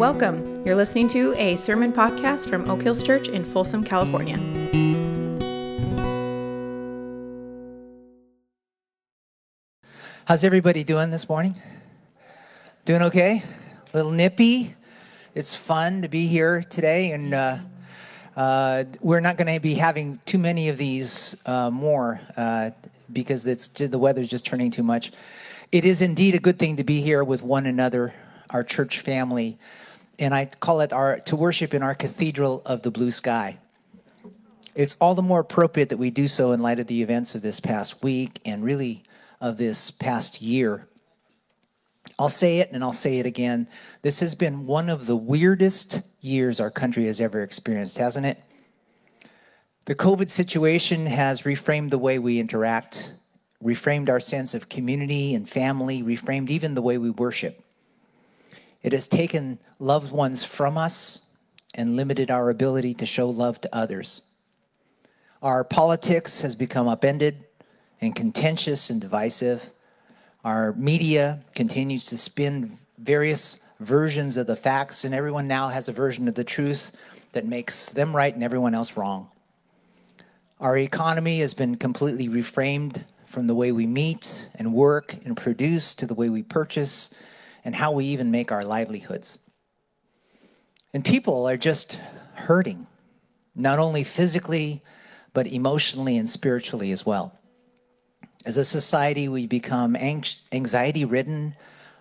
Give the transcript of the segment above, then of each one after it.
Welcome. You're listening to a sermon podcast from Oak Hills Church in Folsom, California. How's everybody doing this morning? Doing okay? A little nippy. It's fun to be here today, and uh, uh, we're not going to be having too many of these uh, more uh, because it's the weather's just turning too much. It is indeed a good thing to be here with one another, our church family, and I call it our to worship in our cathedral of the blue sky. It's all the more appropriate that we do so in light of the events of this past week and really of this past year. I'll say it and I'll say it again. This has been one of the weirdest years our country has ever experienced, hasn't it? The COVID situation has reframed the way we interact, reframed our sense of community and family, reframed even the way we worship. It has taken loved ones from us and limited our ability to show love to others. Our politics has become upended and contentious and divisive. Our media continues to spin various versions of the facts, and everyone now has a version of the truth that makes them right and everyone else wrong. Our economy has been completely reframed from the way we meet and work and produce to the way we purchase and how we even make our livelihoods. And people are just hurting, not only physically, but emotionally and spiritually as well. As a society, we become anxiety ridden,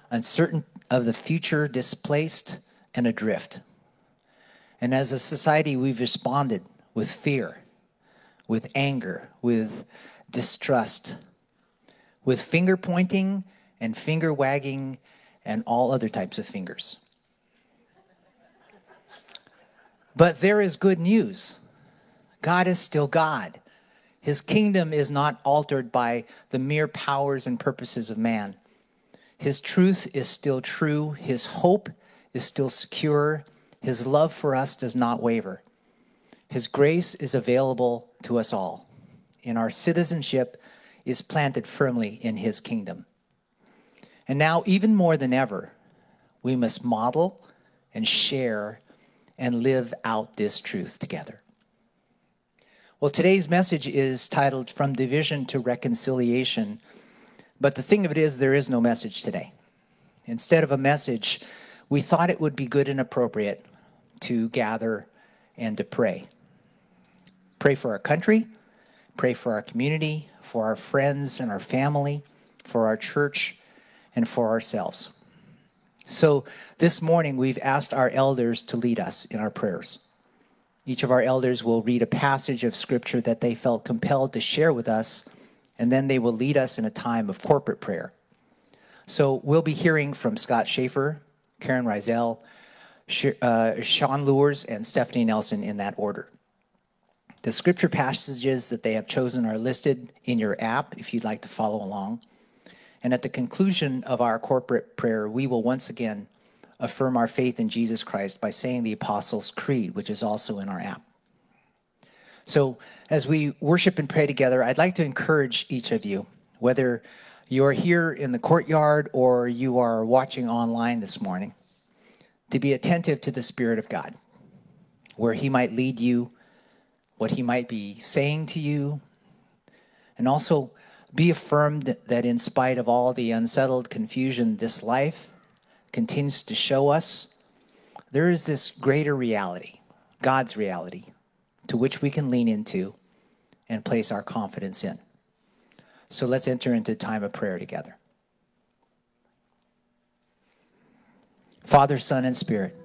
uncertain of the future, displaced, and adrift. And as a society, we've responded with fear, with anger, with distrust, with finger pointing and finger wagging and all other types of fingers. But there is good news God is still God. His kingdom is not altered by the mere powers and purposes of man. His truth is still true. His hope is still secure. His love for us does not waver. His grace is available to us all and our citizenship is planted firmly in his kingdom. And now, even more than ever, we must model and share and live out this truth together. Well, today's message is titled From Division to Reconciliation. But the thing of it is, there is no message today. Instead of a message, we thought it would be good and appropriate to gather and to pray. Pray for our country, pray for our community, for our friends and our family, for our church, and for ourselves. So this morning, we've asked our elders to lead us in our prayers. Each of our elders will read a passage of scripture that they felt compelled to share with us, and then they will lead us in a time of corporate prayer. So we'll be hearing from Scott Schaefer, Karen Rizel, uh, Sean Lures, and Stephanie Nelson in that order. The scripture passages that they have chosen are listed in your app if you'd like to follow along. And at the conclusion of our corporate prayer, we will once again affirm our faith in Jesus Christ by saying the Apostles' Creed, which is also in our app. So, as we worship and pray together, I'd like to encourage each of you, whether you're here in the courtyard or you are watching online this morning, to be attentive to the Spirit of God, where He might lead you what he might be saying to you, and also be affirmed that in spite of all the unsettled confusion this life continues to show us, there is this greater reality, God's reality, to which we can lean into and place our confidence in. So let's enter into time of prayer together. Father, Son, and Spirit,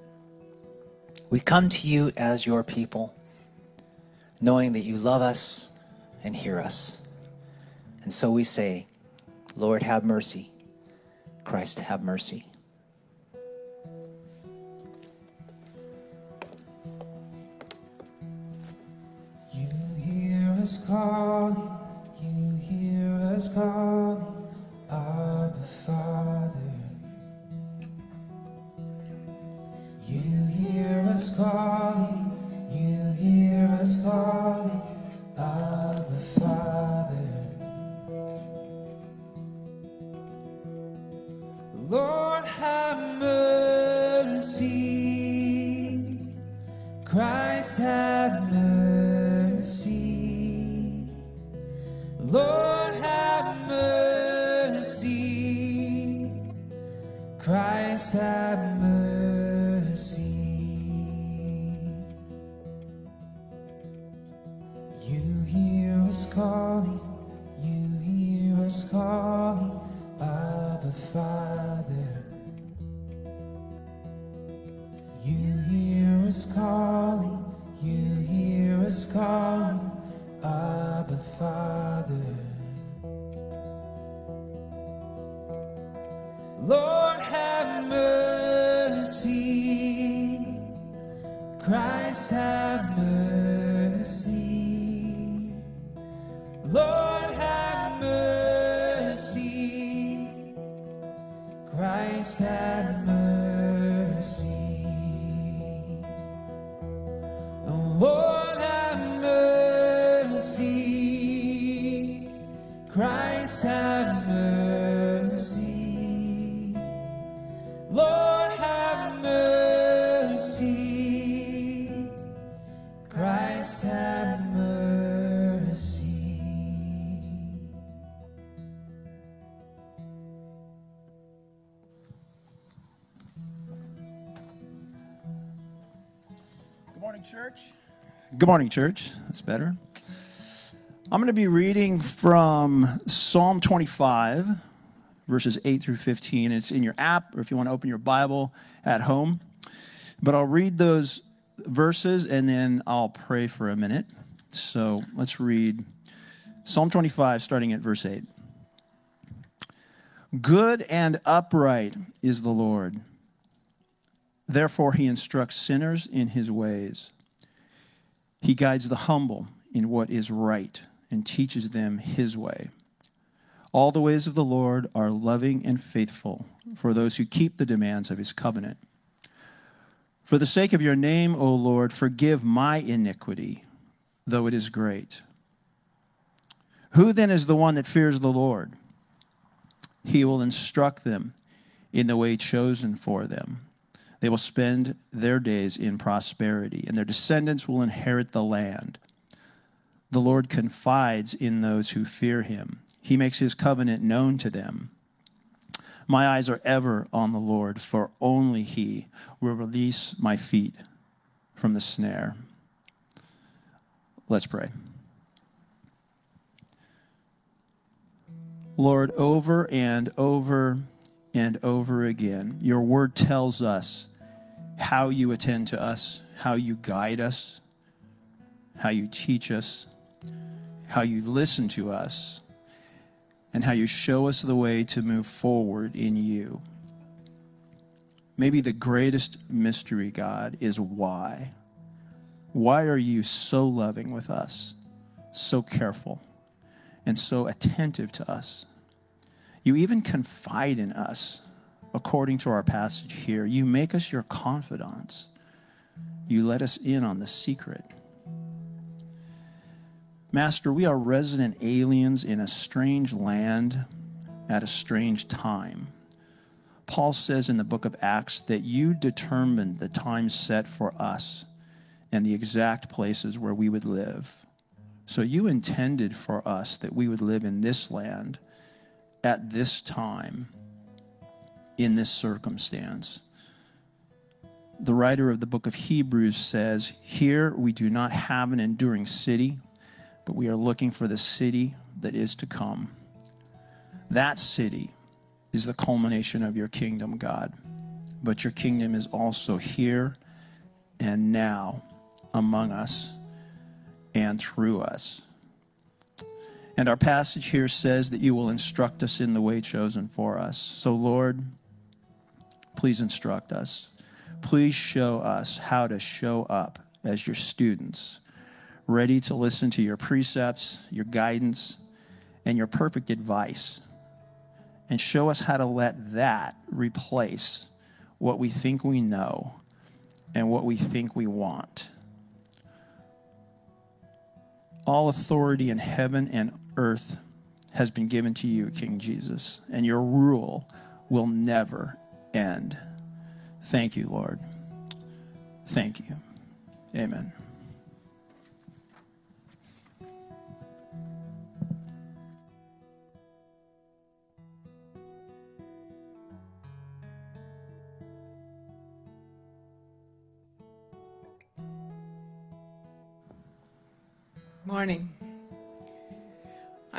we come to you as your people knowing that you love us and hear us. And so we say, Lord, have mercy. Christ, have mercy. You hear us calling, you hear us calling, Abba Father. You hear us calling you hear us calling, mercy. Christ have mercy. Church. Good morning, church. That's better. I'm going to be reading from Psalm 25, verses 8 through 15. It's in your app, or if you want to open your Bible at home. But I'll read those verses and then I'll pray for a minute. So let's read Psalm 25, starting at verse 8. Good and upright is the Lord. Therefore, he instructs sinners in his ways. He guides the humble in what is right and teaches them his way. All the ways of the Lord are loving and faithful for those who keep the demands of his covenant. For the sake of your name, O Lord, forgive my iniquity, though it is great. Who then is the one that fears the Lord? He will instruct them in the way chosen for them. They will spend their days in prosperity, and their descendants will inherit the land. The Lord confides in those who fear him, he makes his covenant known to them. My eyes are ever on the Lord, for only he will release my feet from the snare. Let's pray. Lord, over and over and over again, your word tells us how you attend to us, how you guide us, how you teach us, how you listen to us, and how you show us the way to move forward in you. Maybe the greatest mystery, God, is why. Why are you so loving with us, so careful, and so attentive to us? You even confide in us, according to our passage here. You make us your confidants. You let us in on the secret. Master, we are resident aliens in a strange land at a strange time. Paul says in the book of Acts that you determined the time set for us and the exact places where we would live. So you intended for us that we would live in this land at this time, in this circumstance. The writer of the book of Hebrews says, Here we do not have an enduring city, but we are looking for the city that is to come. That city is the culmination of your kingdom, God. But your kingdom is also here and now among us and through us. And our passage here says that you will instruct us in the way chosen for us. So, Lord, please instruct us. Please show us how to show up as your students, ready to listen to your precepts, your guidance, and your perfect advice. And show us how to let that replace what we think we know and what we think we want. All authority in heaven and earth has been given to you, King Jesus, and your rule will never end. Thank you, Lord. Thank you. Amen.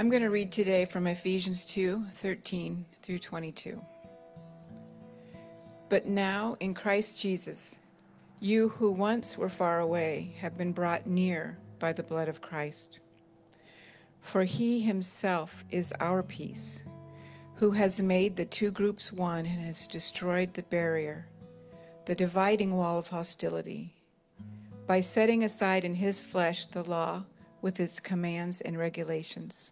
I'm going to read today from Ephesians 2 13 through 22. But now in Christ Jesus, you who once were far away have been brought near by the blood of Christ. For he himself is our peace, who has made the two groups one and has destroyed the barrier, the dividing wall of hostility, by setting aside in his flesh the law with its commands and regulations.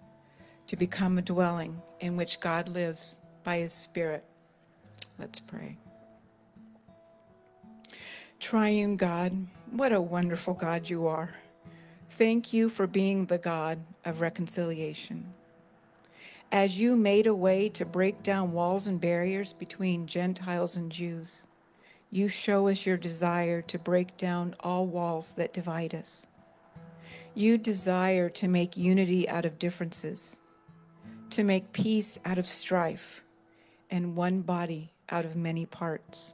to become a dwelling in which God lives by his Spirit. Let's pray. Triune God, what a wonderful God you are. Thank you for being the God of reconciliation. As you made a way to break down walls and barriers between Gentiles and Jews, you show us your desire to break down all walls that divide us. You desire to make unity out of differences to make peace out of strife and one body out of many parts.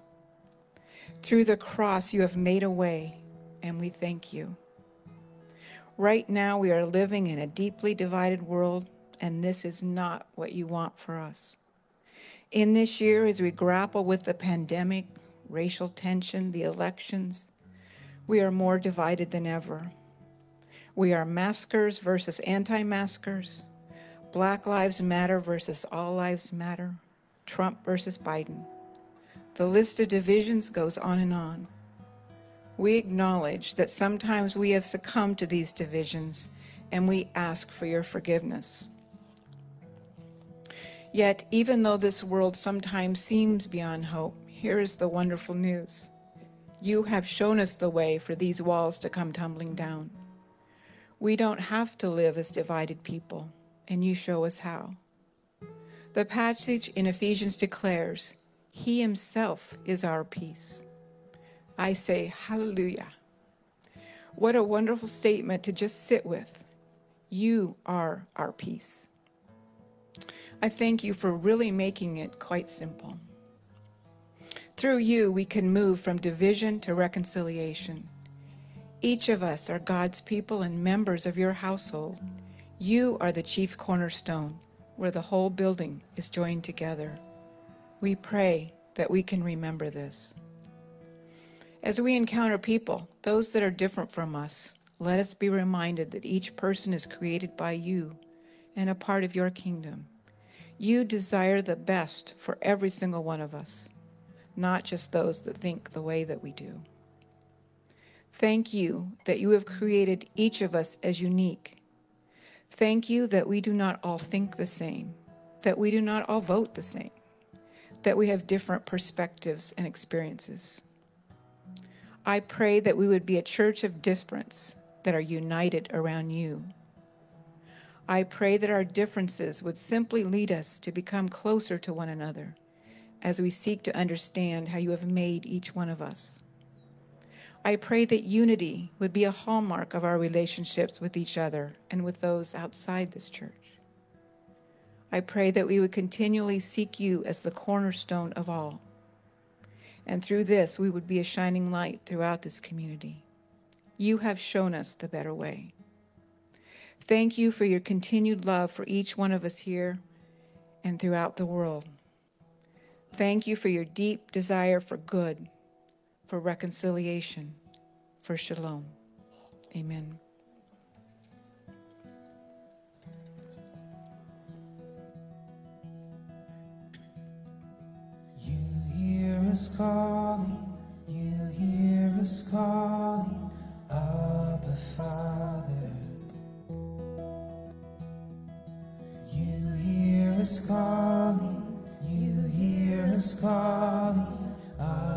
Through the cross, you have made a way, and we thank you. Right now, we are living in a deeply divided world, and this is not what you want for us. In this year, as we grapple with the pandemic, racial tension, the elections, we are more divided than ever. We are maskers versus anti maskers, Black Lives Matter versus All Lives Matter, Trump versus Biden. The list of divisions goes on and on. We acknowledge that sometimes we have succumbed to these divisions and we ask for your forgiveness. Yet, even though this world sometimes seems beyond hope, here is the wonderful news. You have shown us the way for these walls to come tumbling down. We don't have to live as divided people and you show us how. The passage in Ephesians declares, He Himself is our peace. I say, Hallelujah. What a wonderful statement to just sit with. You are our peace. I thank you for really making it quite simple. Through you, we can move from division to reconciliation. Each of us are God's people and members of your household. You are the chief cornerstone where the whole building is joined together. We pray that we can remember this. As we encounter people, those that are different from us, let us be reminded that each person is created by you and a part of your kingdom. You desire the best for every single one of us, not just those that think the way that we do. Thank you that you have created each of us as unique Thank you that we do not all think the same, that we do not all vote the same, that we have different perspectives and experiences. I pray that we would be a church of difference that are united around you. I pray that our differences would simply lead us to become closer to one another as we seek to understand how you have made each one of us. I pray that unity would be a hallmark of our relationships with each other and with those outside this church. I pray that we would continually seek you as the cornerstone of all. And through this, we would be a shining light throughout this community. You have shown us the better way. Thank you for your continued love for each one of us here and throughout the world. Thank you for your deep desire for good, for reconciliation, for shalom. Amen. You hear us calling, you hear us calling, Abba Father. You hear us calling, you hear us calling, Abba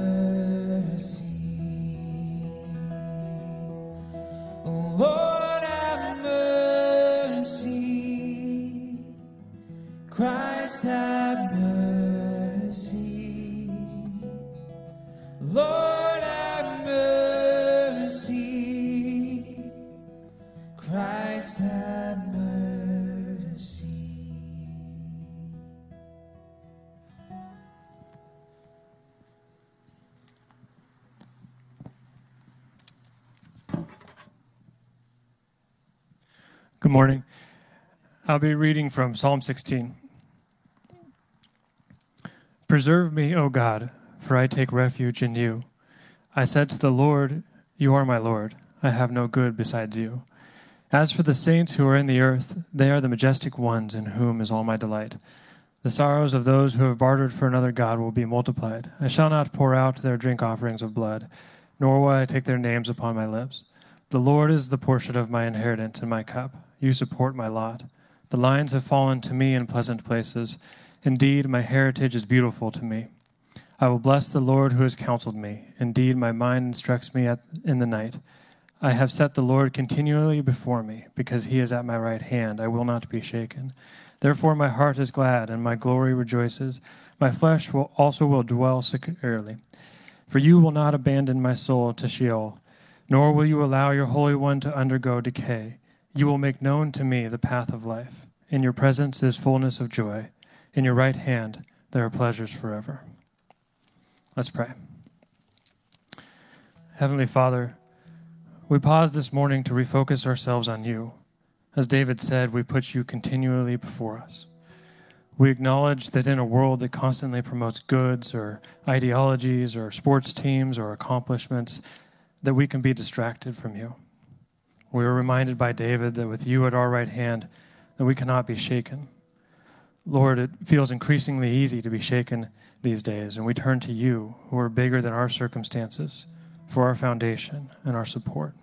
Good morning. I'll be reading from Psalm 16. Preserve me, O God, for I take refuge in you. I said to the Lord, You are my Lord. I have no good besides you. As for the saints who are in the earth, they are the majestic ones in whom is all my delight. The sorrows of those who have bartered for another God will be multiplied. I shall not pour out their drink offerings of blood, nor will I take their names upon my lips. The Lord is the portion of my inheritance and my cup. You support my lot. The lines have fallen to me in pleasant places. Indeed, my heritage is beautiful to me. I will bless the Lord who has counseled me. Indeed, my mind instructs me at, in the night. I have set the Lord continually before me, because he is at my right hand. I will not be shaken. Therefore, my heart is glad, and my glory rejoices. My flesh will also will dwell securely. For you will not abandon my soul to Sheol, nor will you allow your Holy One to undergo decay. You will make known to me the path of life. In your presence is fullness of joy. In your right hand there are pleasures forever. Let's pray. Heavenly Father, we pause this morning to refocus ourselves on you. As David said, we put you continually before us. We acknowledge that in a world that constantly promotes goods or ideologies or sports teams or accomplishments, that we can be distracted from you. We are reminded by David that with you at our right hand, that we cannot be shaken. Lord, it feels increasingly easy to be shaken these days, and we turn to you, who are bigger than our circumstances, for our foundation and our support.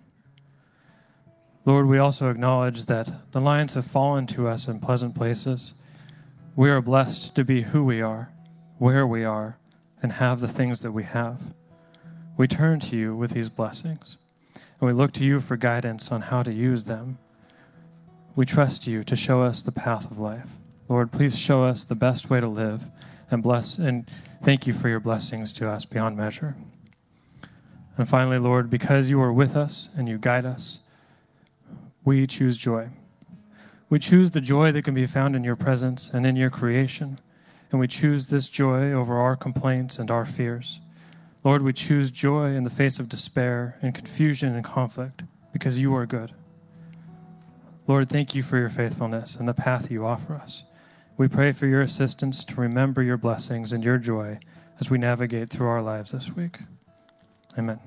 Lord, we also acknowledge that the lines have fallen to us in pleasant places. We are blessed to be who we are, where we are, and have the things that we have. We turn to you with these blessings, and we look to you for guidance on how to use them. We trust you to show us the path of life. Lord, please show us the best way to live and bless and thank you for your blessings to us beyond measure. And finally, Lord, because you are with us and you guide us, we choose joy. We choose the joy that can be found in your presence and in your creation. And we choose this joy over our complaints and our fears. Lord, we choose joy in the face of despair and confusion and conflict because you are good. Lord, thank you for your faithfulness and the path you offer us. We pray for your assistance to remember your blessings and your joy as we navigate through our lives this week. Amen.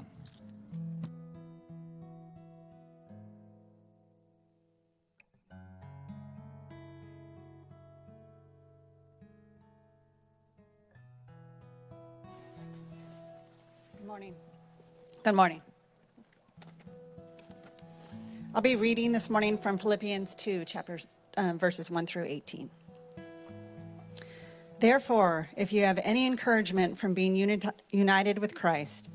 Good morning. I'll be reading this morning from Philippians 2, chapters, um, verses 1 through 18. Therefore, if you have any encouragement from being uni- united with Christ,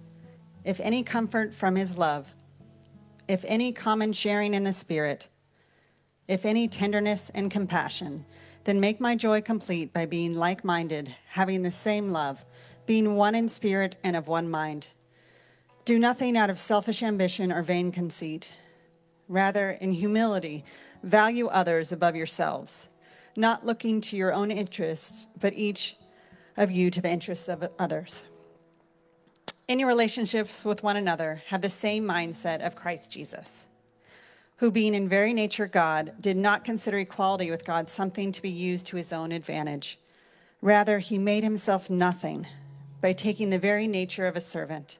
if any comfort from his love, if any common sharing in the Spirit, if any tenderness and compassion, Then make my joy complete by being like minded, having the same love, being one in spirit and of one mind. Do nothing out of selfish ambition or vain conceit. Rather, in humility, value others above yourselves, not looking to your own interests, but each of you to the interests of others. In your relationships with one another, have the same mindset of Christ Jesus, who, being in very nature God, did not consider equality with God something to be used to his own advantage. Rather, he made himself nothing by taking the very nature of a servant,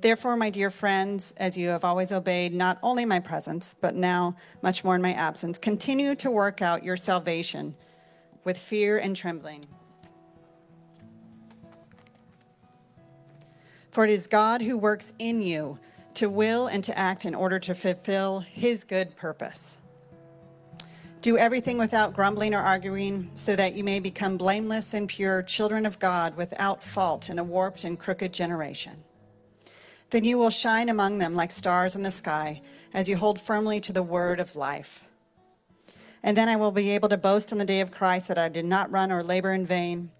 Therefore, my dear friends, as you have always obeyed not only my presence, but now much more in my absence, continue to work out your salvation with fear and trembling. For it is God who works in you to will and to act in order to fulfill his good purpose. Do everything without grumbling or arguing, so that you may become blameless and pure children of God without fault in a warped and crooked generation. Then you will shine among them like stars in the sky as you hold firmly to the word of life. And then I will be able to boast on the day of Christ that I did not run or labor in vain.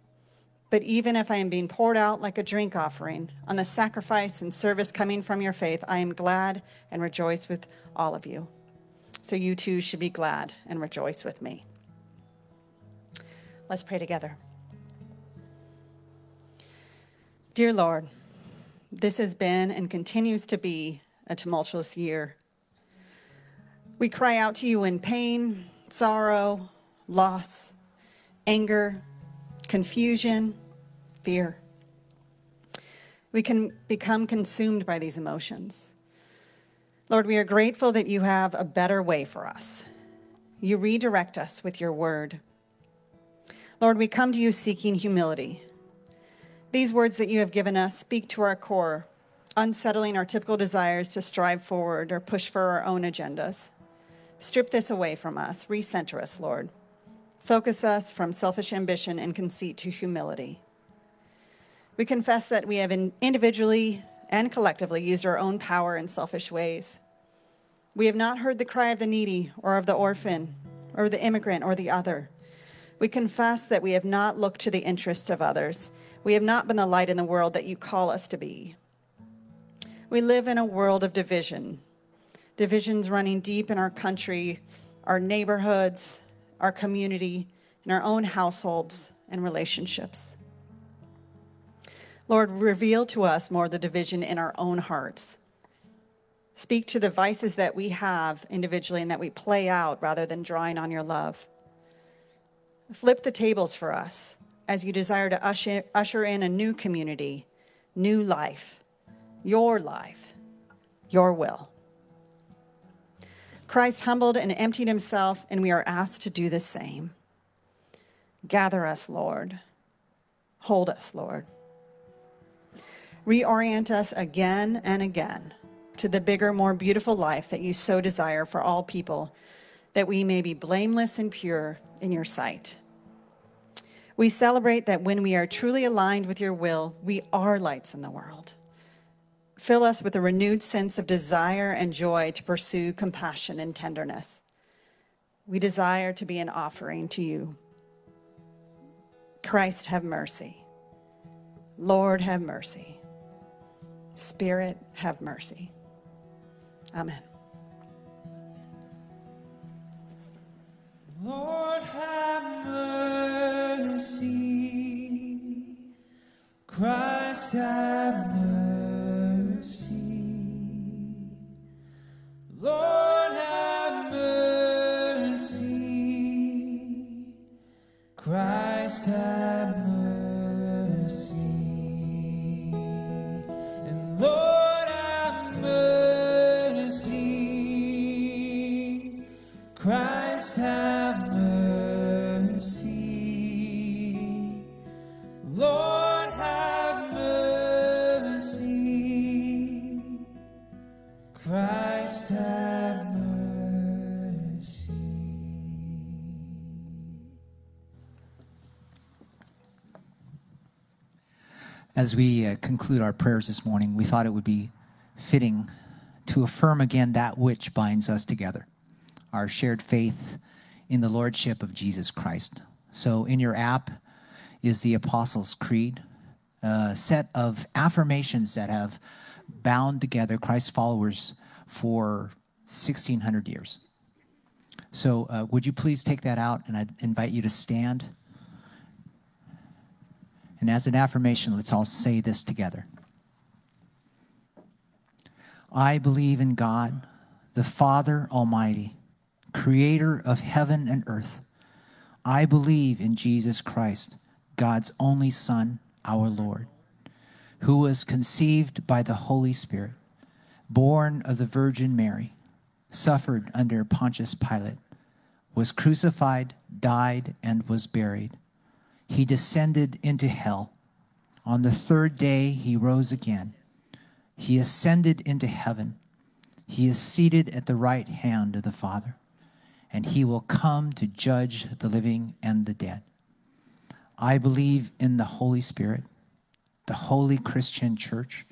But even if I am being poured out like a drink offering on the sacrifice and service coming from your faith, I am glad and rejoice with all of you. So you too should be glad and rejoice with me. Let's pray together. Dear Lord, this has been and continues to be a tumultuous year. We cry out to you in pain, sorrow, loss, anger, confusion, fear. We can become consumed by these emotions. Lord, we are grateful that you have a better way for us. You redirect us with your word. Lord, we come to you seeking humility. These words that you have given us speak to our core, unsettling our typical desires to strive forward or push for our own agendas. Strip this away from us, recenter us, Lord. Focus us from selfish ambition and conceit to humility. We confess that we have individually and collectively used our own power in selfish ways. We have not heard the cry of the needy or of the orphan or the immigrant or the other. We confess that we have not looked to the interests of others. We have not been the light in the world that you call us to be. We live in a world of division, divisions running deep in our country, our neighborhoods, our community, in our own households and relationships. Lord, reveal to us more the division in our own hearts. Speak to the vices that we have individually and that we play out rather than drawing on your love. Flip the tables for us as you desire to usher, usher in a new community, new life, your life, your will. Christ humbled and emptied himself, and we are asked to do the same. Gather us, Lord. Hold us, Lord. Reorient us again and again to the bigger, more beautiful life that you so desire for all people, that we may be blameless and pure in your sight. We celebrate that when we are truly aligned with your will, we are lights in the world. Fill us with a renewed sense of desire and joy to pursue compassion and tenderness. We desire to be an offering to you. Christ, have mercy. Lord, have mercy. Spirit, have mercy. Amen. As we uh, conclude our prayers this morning, we thought it would be fitting to affirm again that which binds us together our shared faith in the Lordship of Jesus Christ. So, in your app is the Apostles' Creed, a set of affirmations that have bound together Christ's followers for 1600 years. So, uh, would you please take that out and I'd invite you to stand. And as an affirmation, let's all say this together. I believe in God, the Father Almighty, creator of heaven and earth. I believe in Jesus Christ, God's only Son, our Lord, who was conceived by the Holy Spirit, born of the Virgin Mary, suffered under Pontius Pilate, was crucified, died, and was buried. He descended into hell. On the third day, he rose again. He ascended into heaven. He is seated at the right hand of the Father, and he will come to judge the living and the dead. I believe in the Holy Spirit, the holy Christian church,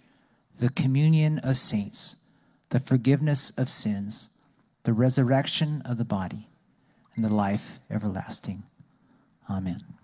the communion of saints, the forgiveness of sins, the resurrection of the body, and the life everlasting. Amen.